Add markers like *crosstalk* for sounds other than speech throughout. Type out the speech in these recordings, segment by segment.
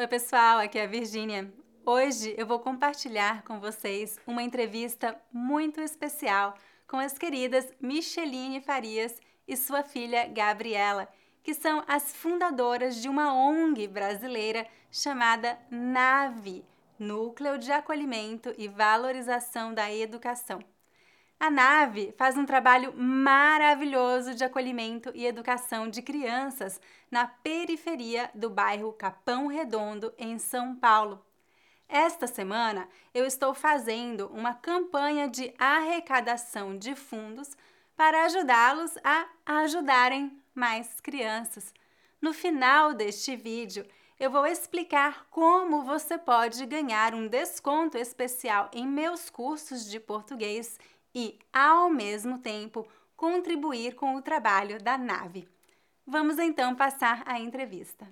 Oi, pessoal, aqui é a Virgínia. Hoje eu vou compartilhar com vocês uma entrevista muito especial com as queridas Micheline Farias e sua filha Gabriela, que são as fundadoras de uma ONG brasileira chamada NAVE Núcleo de Acolhimento e Valorização da Educação. A nave faz um trabalho maravilhoso de acolhimento e educação de crianças na periferia do bairro Capão Redondo, em São Paulo. Esta semana eu estou fazendo uma campanha de arrecadação de fundos para ajudá-los a ajudarem mais crianças. No final deste vídeo, eu vou explicar como você pode ganhar um desconto especial em meus cursos de português e, ao mesmo tempo, contribuir com o trabalho da nave. Vamos então passar a entrevista.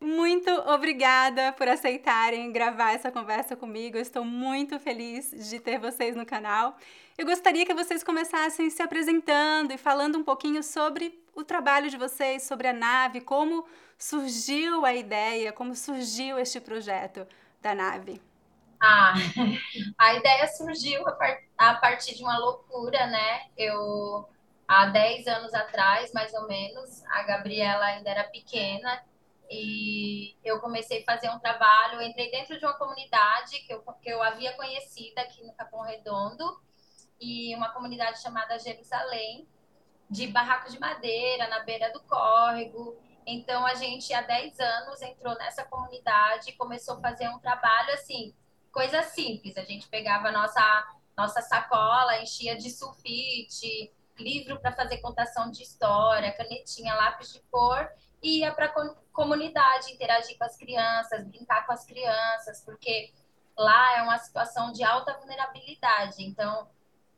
Muito obrigada por aceitarem gravar essa conversa comigo. Eu estou muito feliz de ter vocês no canal. Eu gostaria que vocês começassem se apresentando e falando um pouquinho sobre o trabalho de vocês, sobre a nave, como surgiu a ideia, como surgiu este projeto da nave. Ah, *laughs* a ideia surgiu a, par a partir de uma loucura, né? Eu, há 10 anos atrás, mais ou menos, a Gabriela ainda era pequena e eu comecei a fazer um trabalho, entrei dentro de uma comunidade que eu, que eu havia conhecido aqui no Capão Redondo, e uma comunidade chamada Jerusalém, de barracos de madeira na beira do córrego. Então, a gente, há 10 anos, entrou nessa comunidade e começou a fazer um trabalho assim, coisa simples. A gente pegava a nossa, nossa sacola, enchia de sulfite, livro para fazer contação de história, canetinha, lápis de cor, e ia para a comunidade interagir com as crianças, brincar com as crianças, porque lá é uma situação de alta vulnerabilidade. Então,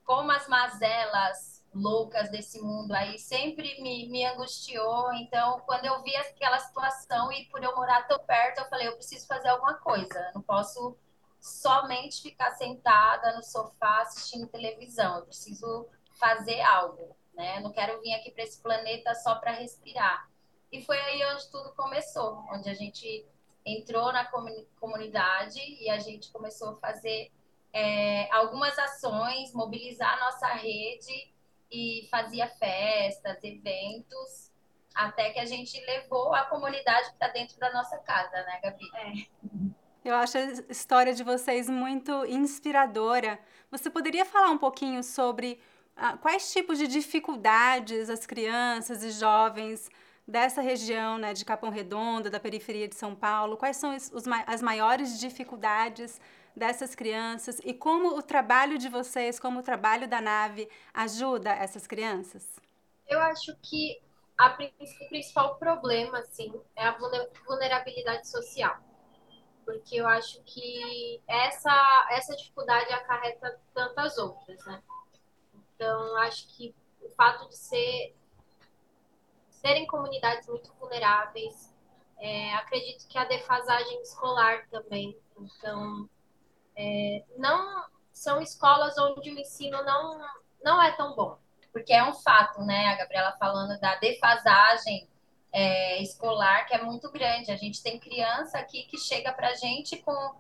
como as mazelas loucas desse mundo aí sempre me, me angustiou. Então, quando eu vi aquela situação e por eu morar tão perto, eu falei, eu preciso fazer alguma coisa. Não posso somente ficar sentada no sofá assistindo televisão. Eu preciso fazer algo, né? Eu não quero vir aqui para esse planeta só para respirar. E foi aí onde tudo começou, onde a gente entrou na comunidade e a gente começou a fazer é, algumas ações, mobilizar a nossa rede e fazia festas, eventos, até que a gente levou a comunidade para dentro da nossa casa, né, Gabi? É. Eu acho a história de vocês muito inspiradora. Você poderia falar um pouquinho sobre ah, quais tipos de dificuldades as crianças e jovens dessa região, né, de Capão Redondo, da periferia de São Paulo, quais são os, as maiores dificuldades dessas crianças e como o trabalho de vocês, como o trabalho da nave ajuda essas crianças? Eu acho que a, o principal problema, assim, é a vulnerabilidade social porque eu acho que essa, essa dificuldade acarreta tantas outras, né? Então, acho que o fato de ser serem comunidades muito vulneráveis, é, acredito que a defasagem escolar também. Então, é, não são escolas onde o ensino não, não é tão bom. Porque é um fato, né? A Gabriela falando da defasagem é, escolar que é muito grande. A gente tem criança aqui que chega para a gente com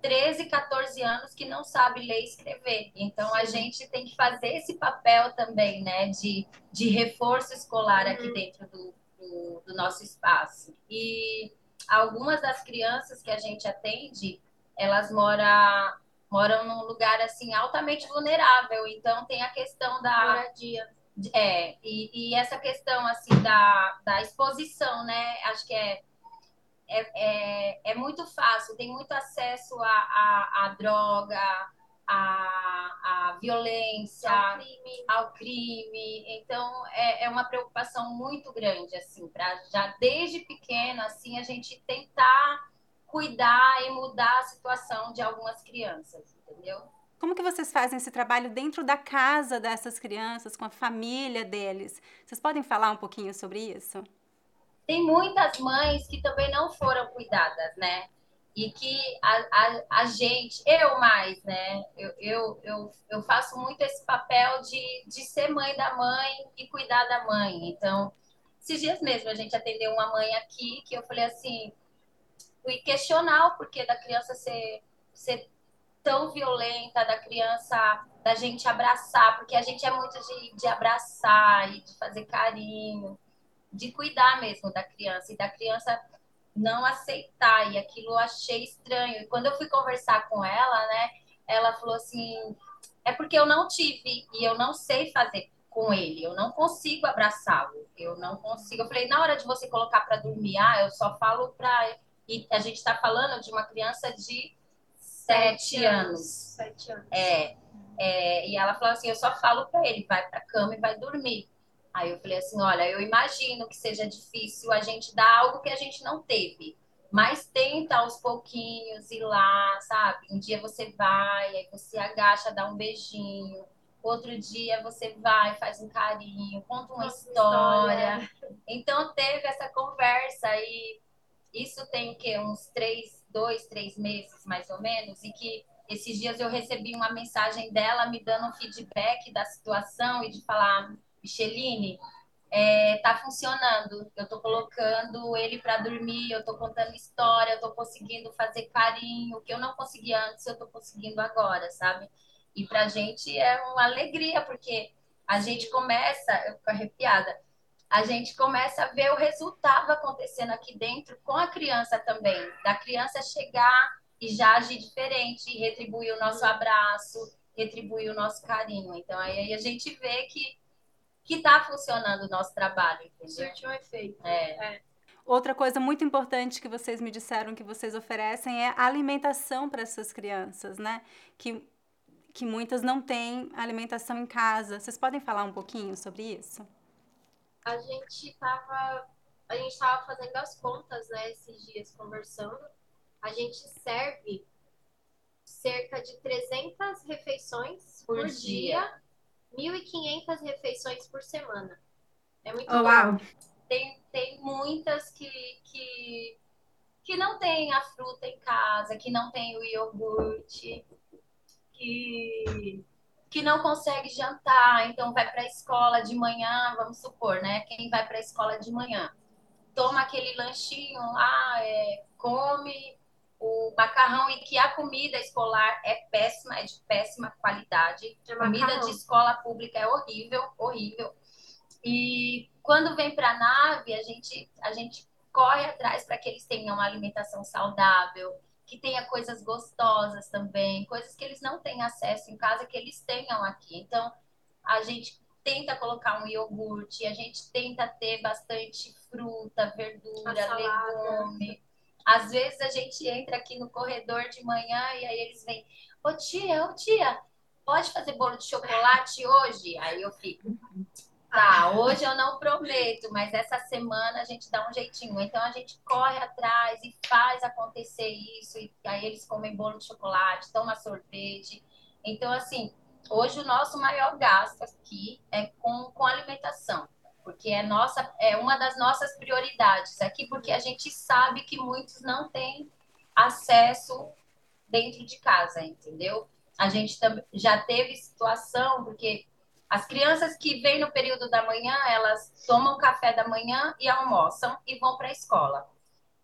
13, 14 anos que não sabe ler e escrever. Então a gente tem que fazer esse papel também, né, de, de reforço escolar aqui uhum. dentro do, do, do, nosso espaço. E algumas das crianças que a gente atende, elas moram moram num lugar assim altamente vulnerável. Então tem a questão da moradia é, e, e, essa questão assim da, da exposição, né? Acho que é, é, é, é muito fácil, tem muito acesso à a, a, a, droga, à, à violência, ao crime. ao crime. Então é, é uma preocupação muito grande, assim, para já desde pequeno assim a gente tentar cuidar e mudar a situação de algumas crianças, entendeu? Como que vocês fazem esse trabalho dentro da casa dessas crianças, com a família deles? Vocês podem falar um pouquinho sobre isso? Tem muitas mães que também não foram cuidadas, né? E que a, a, a gente, eu mais, né? Eu, eu, eu, eu faço muito esse papel de, de ser mãe da mãe e cuidar da mãe. Então, esses dias mesmo a gente atendeu uma mãe aqui que eu falei assim: e questionar o porquê da criança ser, ser tão violenta, da criança, da gente abraçar, porque a gente é muito de, de abraçar e de fazer carinho, de cuidar mesmo da criança, e da criança não aceitar, e aquilo eu achei estranho. E quando eu fui conversar com ela, né, ela falou assim: é porque eu não tive e eu não sei fazer com ele, eu não consigo abraçá-lo, eu não consigo. Eu falei: na hora de você colocar para dormir, ah, eu só falo para. E a gente está falando de uma criança de sete, anos. Sete anos. É, é, e ela falou assim: eu só falo para ele, vai para cama e vai dormir. Aí eu falei assim: olha, eu imagino que seja difícil a gente dar algo que a gente não teve, mas tenta aos pouquinhos ir lá, sabe? Um dia você vai, aí você agacha, dá um beijinho. Outro dia você vai, faz um carinho, conta uma história. história. Então teve essa conversa e isso tem o quê? Uns três, dois, três meses mais ou menos, e que esses dias eu recebi uma mensagem dela me dando um feedback da situação e de falar Micheline, é, tá funcionando. Eu tô colocando ele para dormir, eu tô contando história, eu tô conseguindo fazer carinho, que eu não conseguia antes, eu tô conseguindo agora, sabe? E pra gente é uma alegria, porque a gente começa, eu fico arrepiada, a gente começa a ver o resultado acontecendo aqui dentro com a criança também, da criança chegar e já agir diferente, retribuir o nosso abraço, retribuir o nosso carinho. Então aí a gente vê que que está funcionando o nosso trabalho, entendeu? Surtiu um efeito. É. é. Outra coisa muito importante que vocês me disseram que vocês oferecem é a alimentação para essas crianças, né? Que, que muitas não têm alimentação em casa. Vocês podem falar um pouquinho sobre isso? A gente estava a gente estava fazendo as contas, né, esses dias conversando. A gente serve cerca de 300 refeições por, por dia, dia 1.500 refeições por semana. É muito oh, Uau. Tem, tem muitas que, que, que não tem a fruta em casa, que não tem o iogurte, que, que não consegue jantar, então vai para a escola de manhã, vamos supor, né? Quem vai para a escola de manhã toma aquele lanchinho lá, é, come o macarrão e que a comida escolar é péssima, é de péssima qualidade. É comida de escola pública é horrível, horrível. E quando vem para a nave, a gente, a gente corre atrás para que eles tenham uma alimentação saudável, que tenha coisas gostosas também, coisas que eles não têm acesso em casa, que eles tenham aqui. Então, a gente tenta colocar um iogurte, a gente tenta ter bastante fruta, verdura, legume às vezes a gente entra aqui no corredor de manhã e aí eles vêm, ô tia, ô tia, pode fazer bolo de chocolate hoje? Aí eu fico, tá, hoje eu não prometo, mas essa semana a gente dá um jeitinho. Então a gente corre atrás e faz acontecer isso, e aí eles comem bolo de chocolate, tomam sorvete. Então, assim, hoje o nosso maior gasto aqui é com, com alimentação porque é nossa é uma das nossas prioridades aqui, porque a gente sabe que muitos não têm acesso dentro de casa, entendeu? A gente já teve situação porque as crianças que vêm no período da manhã, elas tomam café da manhã e almoçam e vão para a escola.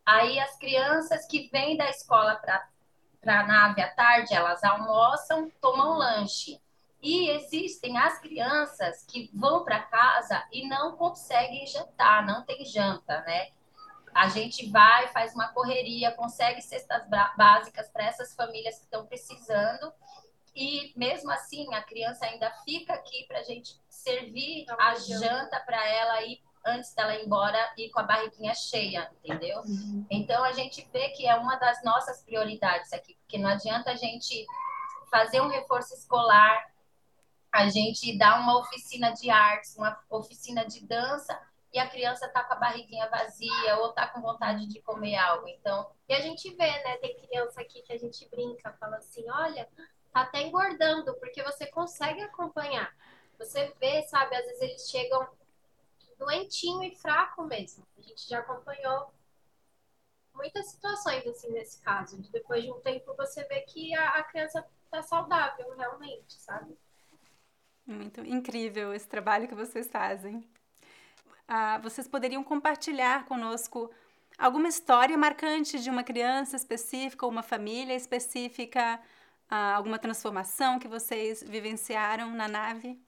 Aí as crianças que vêm da escola para a nave à tarde, elas almoçam, tomam lanche. E existem as crianças que vão para casa e não conseguem jantar, não tem janta, né? A gente vai, faz uma correria, consegue cestas básicas para essas famílias que estão precisando. E mesmo assim, a criança ainda fica aqui para a gente servir a janta para ela ir antes dela ir embora e com a barriguinha cheia, entendeu? Uhum. Então a gente vê que é uma das nossas prioridades aqui, porque não adianta a gente fazer um reforço escolar a gente dá uma oficina de artes, uma oficina de dança, e a criança está com a barriguinha vazia ou está com vontade de comer algo. Então, e a gente vê, né? Tem criança aqui que a gente brinca, fala assim: olha, tá até engordando, porque você consegue acompanhar. Você vê, sabe? Às vezes eles chegam doentinho e fraco mesmo. A gente já acompanhou muitas situações assim nesse caso. Depois de um tempo você vê que a, a criança tá saudável realmente, sabe? Muito incrível esse trabalho que vocês fazem. Ah, vocês poderiam compartilhar conosco alguma história marcante de uma criança específica ou uma família específica, alguma transformação que vocês vivenciaram na nave?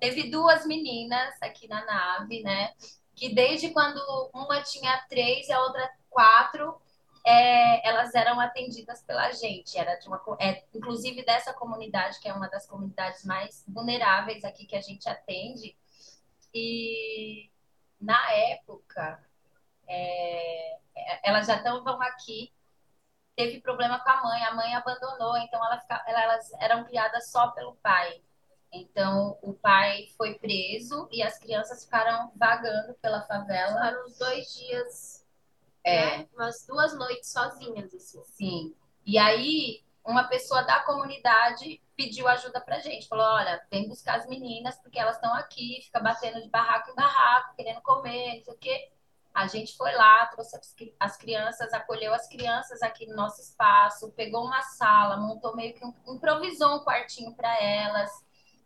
Teve duas meninas aqui na nave, né? Que desde quando uma tinha três e a outra quatro, é, elas eram atendidas pela gente. Era de uma, é, inclusive dessa comunidade, que é uma das comunidades mais vulneráveis aqui que a gente atende. E na época, é, é elas já estão aqui. Teve problema com a mãe, a mãe abandonou, então ela fica, elas eram criadas só pelo pai. Então, o pai foi preso e as crianças ficaram vagando pela favela. Ficaram uns dois dias, é. Né? umas duas noites sozinhas, assim. Sim. E aí, uma pessoa da comunidade pediu ajuda pra gente. Falou, olha, vem buscar as meninas, porque elas estão aqui, fica batendo de barraco em barraco, querendo comer, não sei o quê. A gente foi lá, trouxe as crianças, acolheu as crianças aqui no nosso espaço, pegou uma sala, montou meio que um, improvisou um quartinho para elas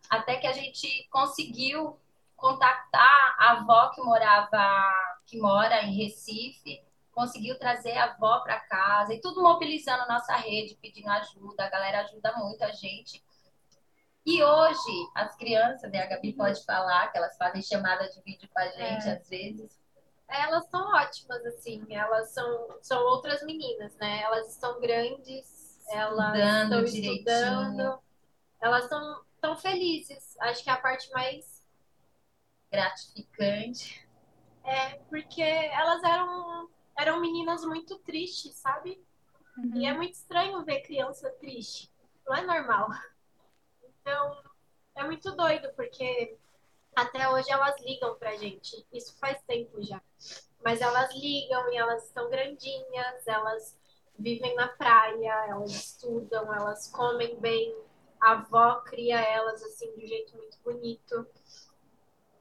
até que a gente conseguiu contactar a avó que morava, que mora em Recife, conseguiu trazer a avó para casa e tudo mobilizando nossa rede, pedindo ajuda. A galera ajuda muito a gente. E hoje, as crianças, e a Gabi pode falar, que elas fazem chamada de vídeo com a gente é. às vezes. Elas são ótimas, assim, elas são, são outras meninas, né? Elas estão grandes, elas estão estudando, elas estão tão felizes. Acho que é a parte mais gratificante. É, porque elas eram, eram meninas muito tristes, sabe? Uhum. E é muito estranho ver criança triste. Não é normal. Então, é muito doido, porque até hoje elas ligam pra gente. Isso faz tempo já. Mas elas ligam e elas estão grandinhas, elas vivem na praia, elas estudam, elas comem bem, a avó cria elas assim de um jeito muito bonito.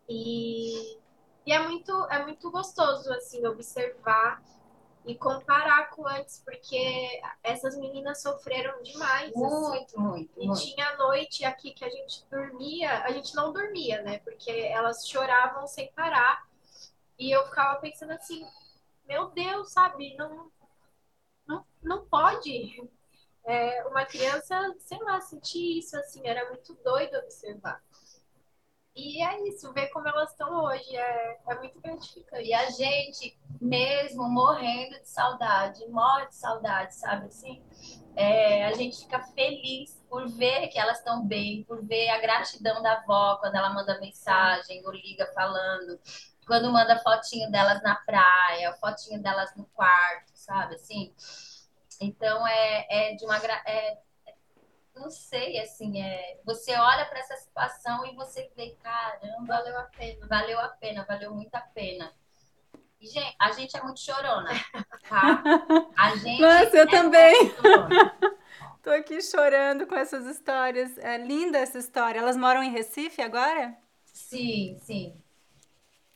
E, e é muito é muito gostoso assim observar e comparar com antes, porque essas meninas sofreram demais. Muito, assim. muito. E muito. tinha noite aqui que a gente dormia, a gente não dormia, né? Porque elas choravam sem parar. E eu ficava pensando assim, meu Deus, sabe? Não, não, não pode é, uma criança, sei lá, sentir isso, assim, era muito doido observar. E é isso, ver como elas estão hoje é, é muito gratificante. E a gente, mesmo morrendo de saudade, morre de saudade, sabe assim? É, a gente fica feliz por ver que elas estão bem, por ver a gratidão da avó quando ela manda mensagem ou liga falando, quando manda fotinho delas na praia, fotinho delas no quarto, sabe assim? Então é, é de uma é, não sei, assim, é, você olha para essa situação e você vê, caramba, valeu a pena. Valeu a pena, valeu muito a pena. E, gente, a gente é muito chorona, tá? A *laughs* gente Nossa, eu é também. *laughs* Tô aqui chorando com essas histórias. É linda essa história. Elas moram em Recife agora? Sim, sim.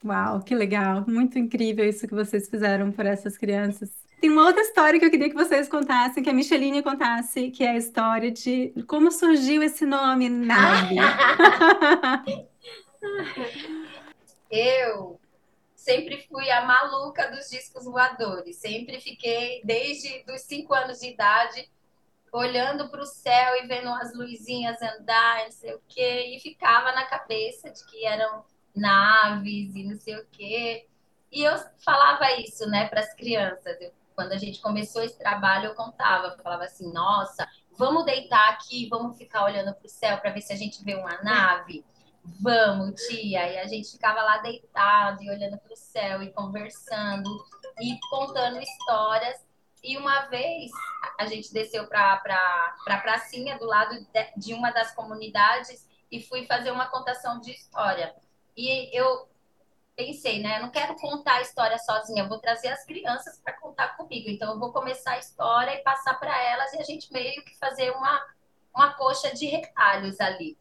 Uau, que legal. Muito incrível isso que vocês fizeram por essas crianças. Tem uma outra história que eu queria que vocês contassem, que a Micheline contasse, que é a história de como surgiu esse nome, Nave. *laughs* eu sempre fui a maluca dos discos voadores. Sempre fiquei, desde os cinco anos de idade, olhando para o céu e vendo as luzinhas andar, não sei o quê, e ficava na cabeça de que eram naves e não sei o quê. E eu falava isso, né, para as crianças. Eu quando a gente começou esse trabalho, eu contava, falava assim: nossa, vamos deitar aqui, vamos ficar olhando para o céu para ver se a gente vê uma nave. Vamos, tia. E a gente ficava lá deitado e olhando para o céu e conversando e contando histórias. E uma vez a gente desceu para a pracinha do lado de uma das comunidades e fui fazer uma contação de história. E eu pensei, né? Eu não quero contar a história sozinha, eu vou trazer as crianças para contar comigo. Então, eu vou começar a história e passar para elas e a gente meio que fazer uma, uma coxa de retalhos ali,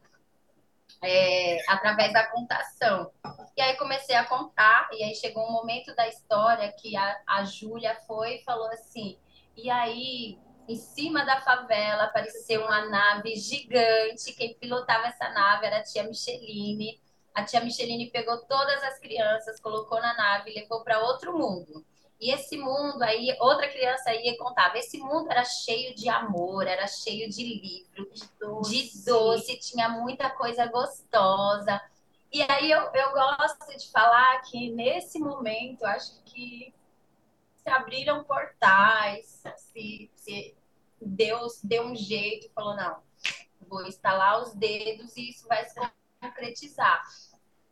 é, através da contação. E aí comecei a contar, e aí chegou um momento da história que a, a Júlia foi e falou assim: e aí. Em cima da favela apareceu uma nave gigante. Quem pilotava essa nave era a tia Micheline a tia Micheline pegou todas as crianças, colocou na nave e levou para outro mundo. E esse mundo aí, outra criança ia contava, esse mundo era cheio de amor, era cheio de livro, de doce, de doce tinha muita coisa gostosa. E aí eu, eu gosto de falar que nesse momento, acho que se abriram portais, se, se Deus deu um jeito e falou, não, vou instalar os dedos e isso vai se concretizar.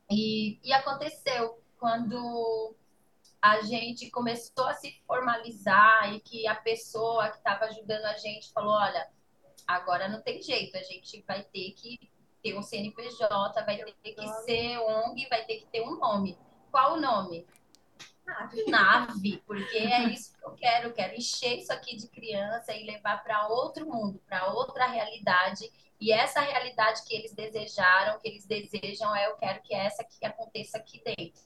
E, e aconteceu quando a gente começou a se formalizar e que a pessoa que estava ajudando a gente falou, olha, agora não tem jeito, a gente vai ter que ter um CNPJ, vai ter que ser ONG, vai ter que ter um nome. Qual o nome? Nave. Nave, porque é isso que eu quero. Eu quero encher isso aqui de criança e levar para outro mundo, para outra realidade. E essa realidade que eles desejaram, que eles desejam, é eu quero que essa que aconteça aqui dentro.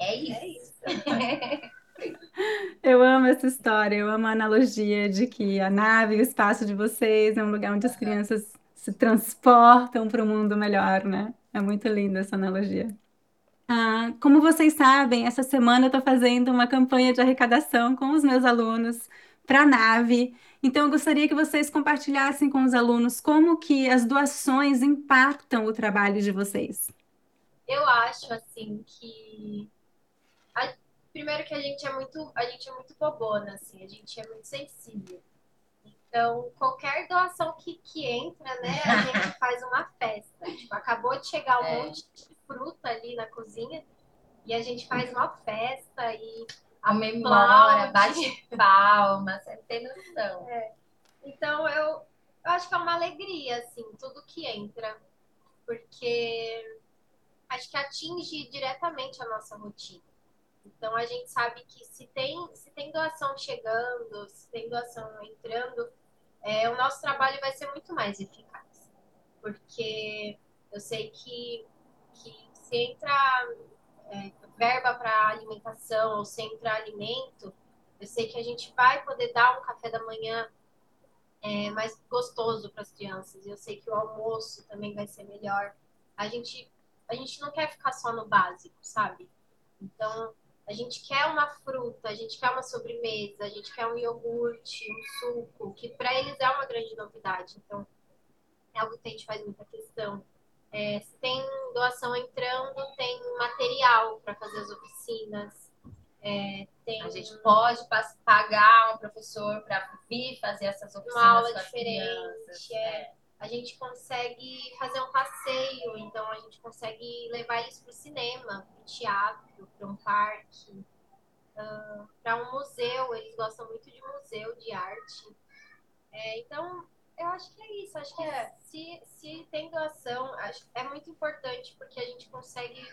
É isso. É isso. *laughs* Eu amo essa história, eu amo a analogia de que a nave, o espaço de vocês é um lugar onde as crianças se transportam para um mundo melhor, né? É muito linda essa analogia. Ah, como vocês sabem, essa semana eu estou fazendo uma campanha de arrecadação com os meus alunos para a nave. Então, eu gostaria que vocês compartilhassem com os alunos como que as doações impactam o trabalho de vocês. Eu acho assim que a... primeiro que a gente é muito a gente é muito bobona assim, a gente é muito sensível. Então, qualquer doação que, que entra, né, a gente *laughs* faz uma festa. Tipo, acabou de chegar um é. monte de fruta ali na cozinha e a gente faz uma festa e a memória, bate palma, você tem noção. É. Então, eu, eu acho que é uma alegria, assim, tudo que entra, porque acho que atinge diretamente a nossa rotina. Então a gente sabe que se tem, se tem doação chegando, se tem doação entrando, é, o nosso trabalho vai ser muito mais eficaz. Porque eu sei que, que se entra é, verba para alimentação ou se entra alimento, eu sei que a gente vai poder dar um café da manhã é, mais gostoso para as crianças. Eu sei que o almoço também vai ser melhor. A gente, a gente não quer ficar só no básico, sabe? Então, a gente quer uma fruta, a gente quer uma sobremesa, a gente quer um iogurte, um suco, que para eles é uma grande novidade. Então, é algo que a gente faz muita questão. É, se tem doação entrando, tem material para fazer as oficinas. É, tem... A gente pode pagar um professor para vir fazer essas oficinas. Uma aula diferente. É. é a gente consegue fazer um passeio, então a gente consegue levar eles para o cinema, para o teatro, para um parque, uh, para um museu. Eles gostam muito de museu, de arte. É, então, eu acho que é isso. Acho que é, se, se tem doação, acho, é muito importante porque a gente consegue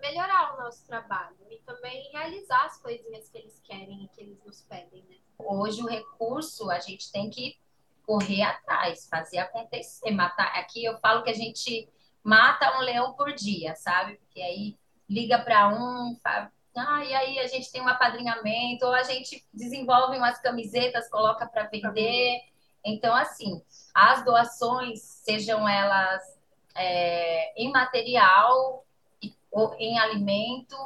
melhorar o nosso trabalho e também realizar as coisinhas que eles querem e que eles nos pedem, né? Hoje o recurso a gente tem que correr atrás, fazer acontecer, matar. Aqui eu falo que a gente mata um leão por dia, sabe? Porque aí liga para um, fala, ah, e aí a gente tem um apadrinhamento, ou a gente desenvolve umas camisetas, coloca para vender. Então, assim, as doações, sejam elas é, em material, ou em alimento,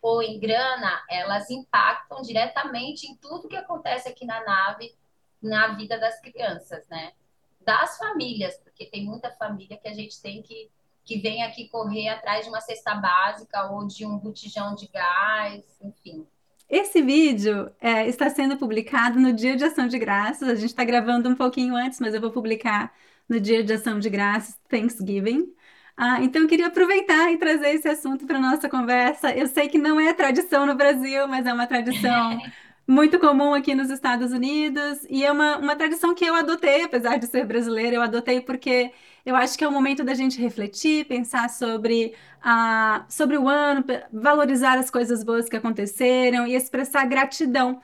ou em grana, elas impactam diretamente em tudo que acontece aqui na nave na vida das crianças, né? Das famílias, porque tem muita família que a gente tem que que vem aqui correr atrás de uma cesta básica ou de um botijão de gás, enfim. Esse vídeo é, está sendo publicado no Dia de Ação de Graças. A gente está gravando um pouquinho antes, mas eu vou publicar no Dia de Ação de Graças, Thanksgiving. Ah, então eu queria aproveitar e trazer esse assunto para nossa conversa. Eu sei que não é tradição no Brasil, mas é uma tradição *laughs* muito comum aqui nos Estados Unidos e é uma, uma tradição que eu adotei, apesar de ser brasileira, eu adotei porque eu acho que é o momento da gente refletir, pensar sobre, a, sobre o ano, valorizar as coisas boas que aconteceram e expressar gratidão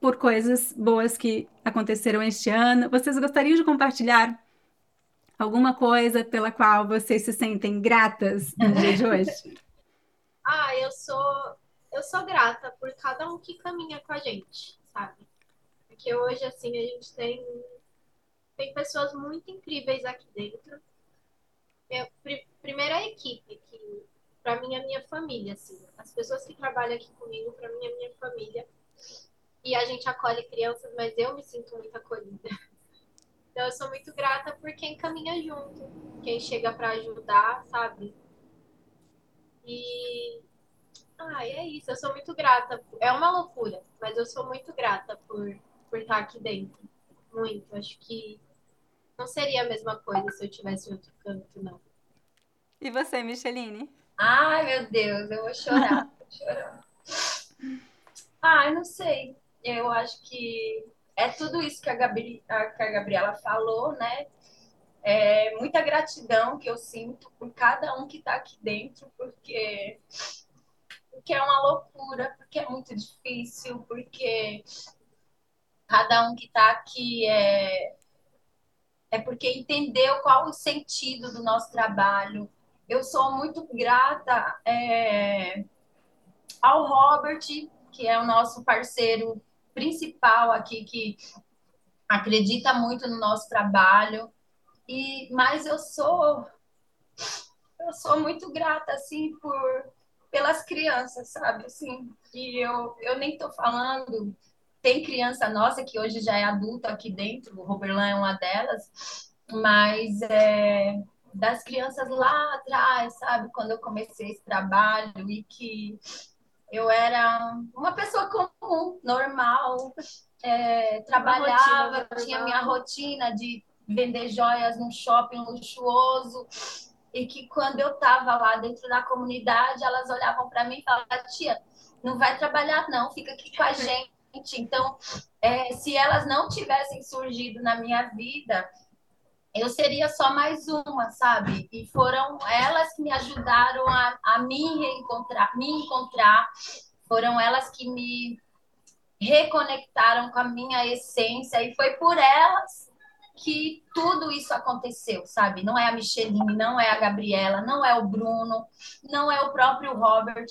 por coisas boas que aconteceram este ano. Vocês gostariam de compartilhar alguma coisa pela qual vocês se sentem gratas no dia de hoje? *laughs* ah, eu sou eu sou grata por cada um que caminha com a gente, sabe? Porque hoje, assim, a gente tem, tem pessoas muito incríveis aqui dentro. Minha, primeira equipe, que para mim é minha família, assim. As pessoas que trabalham aqui comigo, para mim é minha família. e a gente acolhe crianças, mas eu me sinto muito acolhida. Então eu sou muito grata por quem caminha junto, quem chega para ajudar, sabe? E ah, é isso, eu sou muito grata. É uma loucura, mas eu sou muito grata por, por estar aqui dentro. Muito. Acho que não seria a mesma coisa se eu tivesse em outro canto, não. E você, Micheline? Ai, meu Deus, eu vou chorar. *laughs* vou chorar. Ah, não sei. Eu acho que é tudo isso que a, Gabi, a, que a Gabriela falou, né? É muita gratidão que eu sinto por cada um que está aqui dentro, porque, porque é uma loucura, porque é muito difícil, porque cada um que está aqui é, é porque entendeu qual o sentido do nosso trabalho. Eu sou muito grata é, ao Robert, que é o nosso parceiro principal aqui, que acredita muito no nosso trabalho. E mas eu sou eu sou muito grata assim por pelas crianças, sabe? Assim, e eu eu nem tô falando tem criança nossa que hoje já é adulta aqui dentro, o Roberlan é uma delas, mas é, das crianças lá atrás, sabe? Quando eu comecei esse trabalho e que eu era uma pessoa comum, normal, é, trabalhava, rotina, tinha minha rotina de vender joias num shopping luxuoso e que quando eu estava lá dentro da comunidade, elas olhavam para mim e falavam, tia, não vai trabalhar não, fica aqui com a gente. Então, é, se elas não tivessem surgido na minha vida, eu seria só mais uma, sabe? E foram elas que me ajudaram a, a me reencontrar, me encontrar, foram elas que me reconectaram com a minha essência e foi por elas que tudo isso aconteceu, sabe? Não é a Micheline, não é a Gabriela, não é o Bruno, não é o próprio Robert,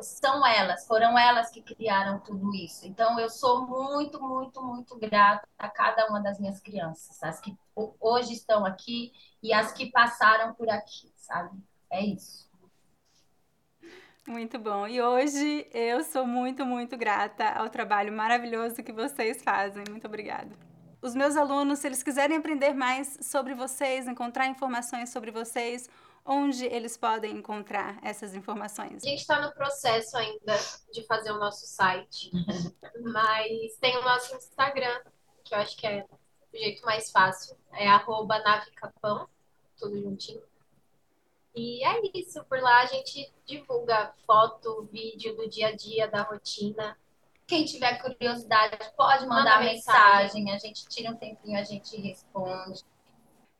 são elas, foram elas que criaram tudo isso. Então, eu sou muito, muito, muito grata a cada uma das minhas crianças, as que hoje estão aqui e as que passaram por aqui, sabe? É isso. Muito bom. E hoje eu sou muito, muito grata ao trabalho maravilhoso que vocês fazem. Muito obrigada. Os meus alunos, se eles quiserem aprender mais sobre vocês, encontrar informações sobre vocês, onde eles podem encontrar essas informações? A gente está no processo ainda de fazer o nosso site, *laughs* mas tem o nosso Instagram, que eu acho que é o jeito mais fácil, é arroba navicapão, tudo juntinho. E é isso, por lá a gente divulga foto, vídeo do dia a dia, da rotina. Quem tiver curiosidade pode mandar Manda mensagem. mensagem, a gente tira um tempinho, a gente responde.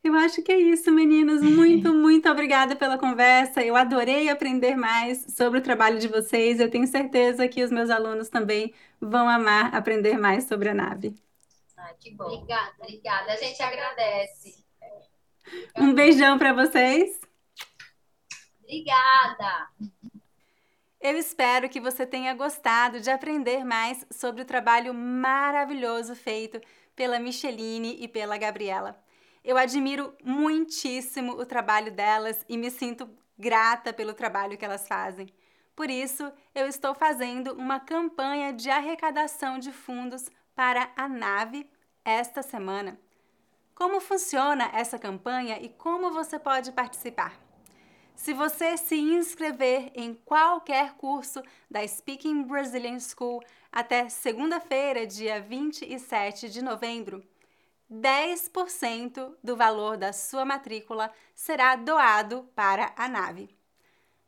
Eu acho que é isso, meninas. *laughs* Muito, muito obrigada pela conversa. Eu adorei aprender mais sobre o trabalho de vocês. Eu tenho certeza que os meus alunos também vão amar aprender mais sobre a nave. Ah, que bom. Obrigada, obrigada. A gente agradece. Um beijão para vocês. Obrigada. Eu espero que você tenha gostado de aprender mais sobre o trabalho maravilhoso feito pela Micheline e pela Gabriela. Eu admiro muitíssimo o trabalho delas e me sinto grata pelo trabalho que elas fazem. Por isso, eu estou fazendo uma campanha de arrecadação de fundos para a nave esta semana. Como funciona essa campanha e como você pode participar? Se você se inscrever em qualquer curso da Speaking Brazilian School até segunda-feira, dia 27 de novembro, 10% do valor da sua matrícula será doado para a nave.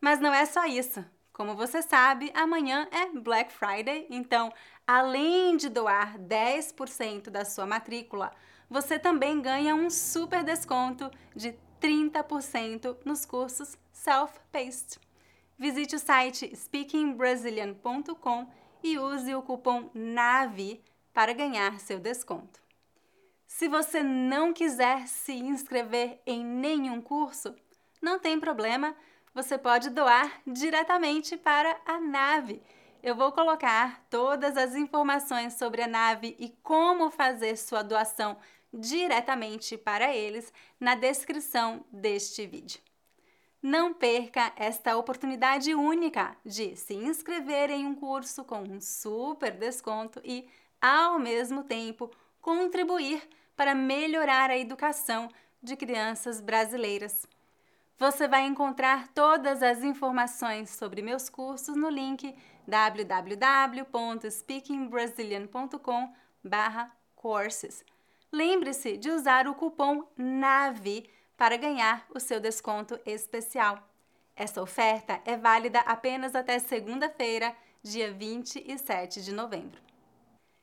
Mas não é só isso. Como você sabe, amanhã é Black Friday, então, além de doar 10% da sua matrícula, você também ganha um super desconto de 30% nos cursos self-paced. Visite o site speakingbrazilian.com e use o cupom NAVI para ganhar seu desconto. Se você não quiser se inscrever em nenhum curso, não tem problema, você pode doar diretamente para a nave. Eu vou colocar todas as informações sobre a nave e como fazer sua doação diretamente para eles na descrição deste vídeo. Não perca esta oportunidade única de se inscrever em um curso com um super desconto e, ao mesmo tempo, contribuir para melhorar a educação de crianças brasileiras. Você vai encontrar todas as informações sobre meus cursos no link www.speakingbrasilian.com/courses. Lembre-se de usar o cupom NAVE para ganhar o seu desconto especial. Essa oferta é válida apenas até segunda-feira, dia 27 de novembro.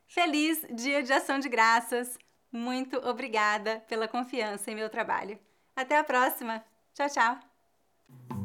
Feliz Dia de Ação de Graças! Muito obrigada pela confiança em meu trabalho. Até a próxima! Tchau, tchau!